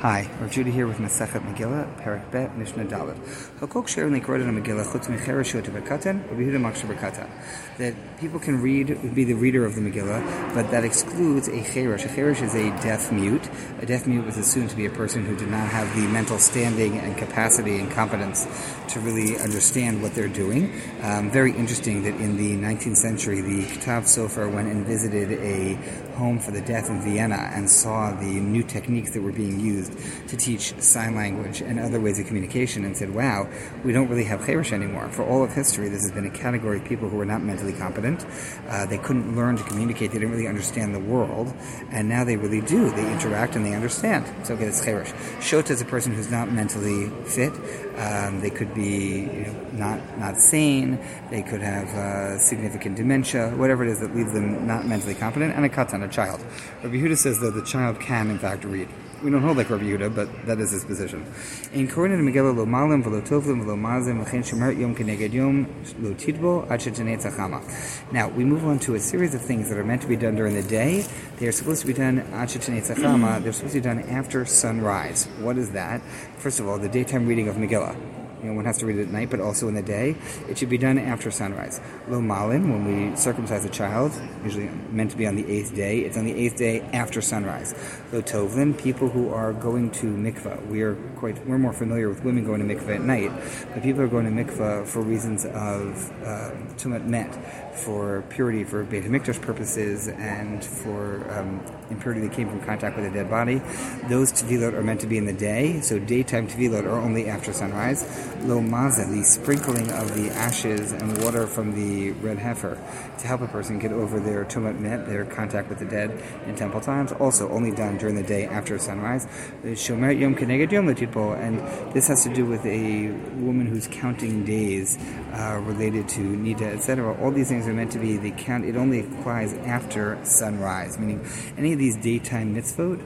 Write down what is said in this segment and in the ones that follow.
Hi, Rav Judah here with Masechet Megillah, Perek Bet, Mishnah Dalet. Hakok Sher Likrodin Megillah Chutz Mechereshut Bekatan, Rabbi Yehuda Maksher Bekatan. That people can read, be the reader of the Megillah, but that excludes a Cheresh. A Cheresh is a deaf mute. A deaf mute was assumed to be a person who did not have the mental standing and capacity and competence to really understand what they're doing. Um, very interesting that in the 19th century, the Ktav Sofer went and visited a home for the deaf in Vienna and saw the new techniques that were being used used to teach sign language and other ways of communication and said, wow, we don't really have Cheresh anymore. For all of history, this has been a category of people who were not mentally competent. Uh, they couldn't learn to communicate. They didn't really understand the world. And now they really do. They interact and they understand. So, okay, it's Cheresh. Shota is a person who's not mentally fit. Um, they could be you know, not, not sane. They could have uh, significant dementia, whatever it is that leaves them not mentally competent. And a katan, a child. Rabbi Huda says that the child can, in fact, read. We don't hold like Rabbi Yehuda, but that is his position. In Korin Megillah lo malim v'lo tovlim v'lo mazim v'chein shemer yom keneged yom lo tidbo ad. Now we move on to a series of things that are meant to be done during the day. They are supposed to be done ad. They're supposed to be done after sunrise. What is that? First of all, the daytime reading of Megillah you know, one has to read it at night, but also in the day. It should be done after sunrise. Lo malin, when we circumcise a child, usually meant to be on the eighth day, it's on the eighth day after sunrise. Lo tovlin, people who are going to mikvah. We are quite, we're more familiar with women going to mikvah at night, but people are going to mikvah for reasons of uh, tumat met, for purity, for Beit HaMikdash purposes, and for um, impurity that came from contact with a dead body. Those tevilot are meant to be in the day, so daytime tevilot are only after sunrise lo maza, the sprinkling of the ashes and water from the red heifer to help a person get over their tumat met, their contact with the dead in temple times, also only done during the day after sunrise. Shomer yom keneged yom and this has to do with a woman who's counting days uh, related to nida, etc. All these things are meant to be the count. It only applies after sunrise, meaning any of these daytime mitzvot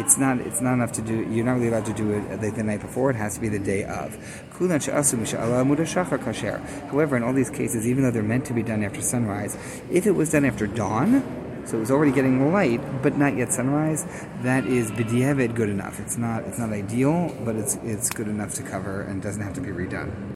it's not it's not enough to do. You're not really allowed to do it the, the night before. It has to be the day of. However, in all these cases, even though they're meant to be done after sunrise, if it was done after dawn, so it was already getting light, but not yet sunrise. That is b'diavad good enough. It's not it's not ideal, but it's it's good enough to cover and doesn't have to be redone.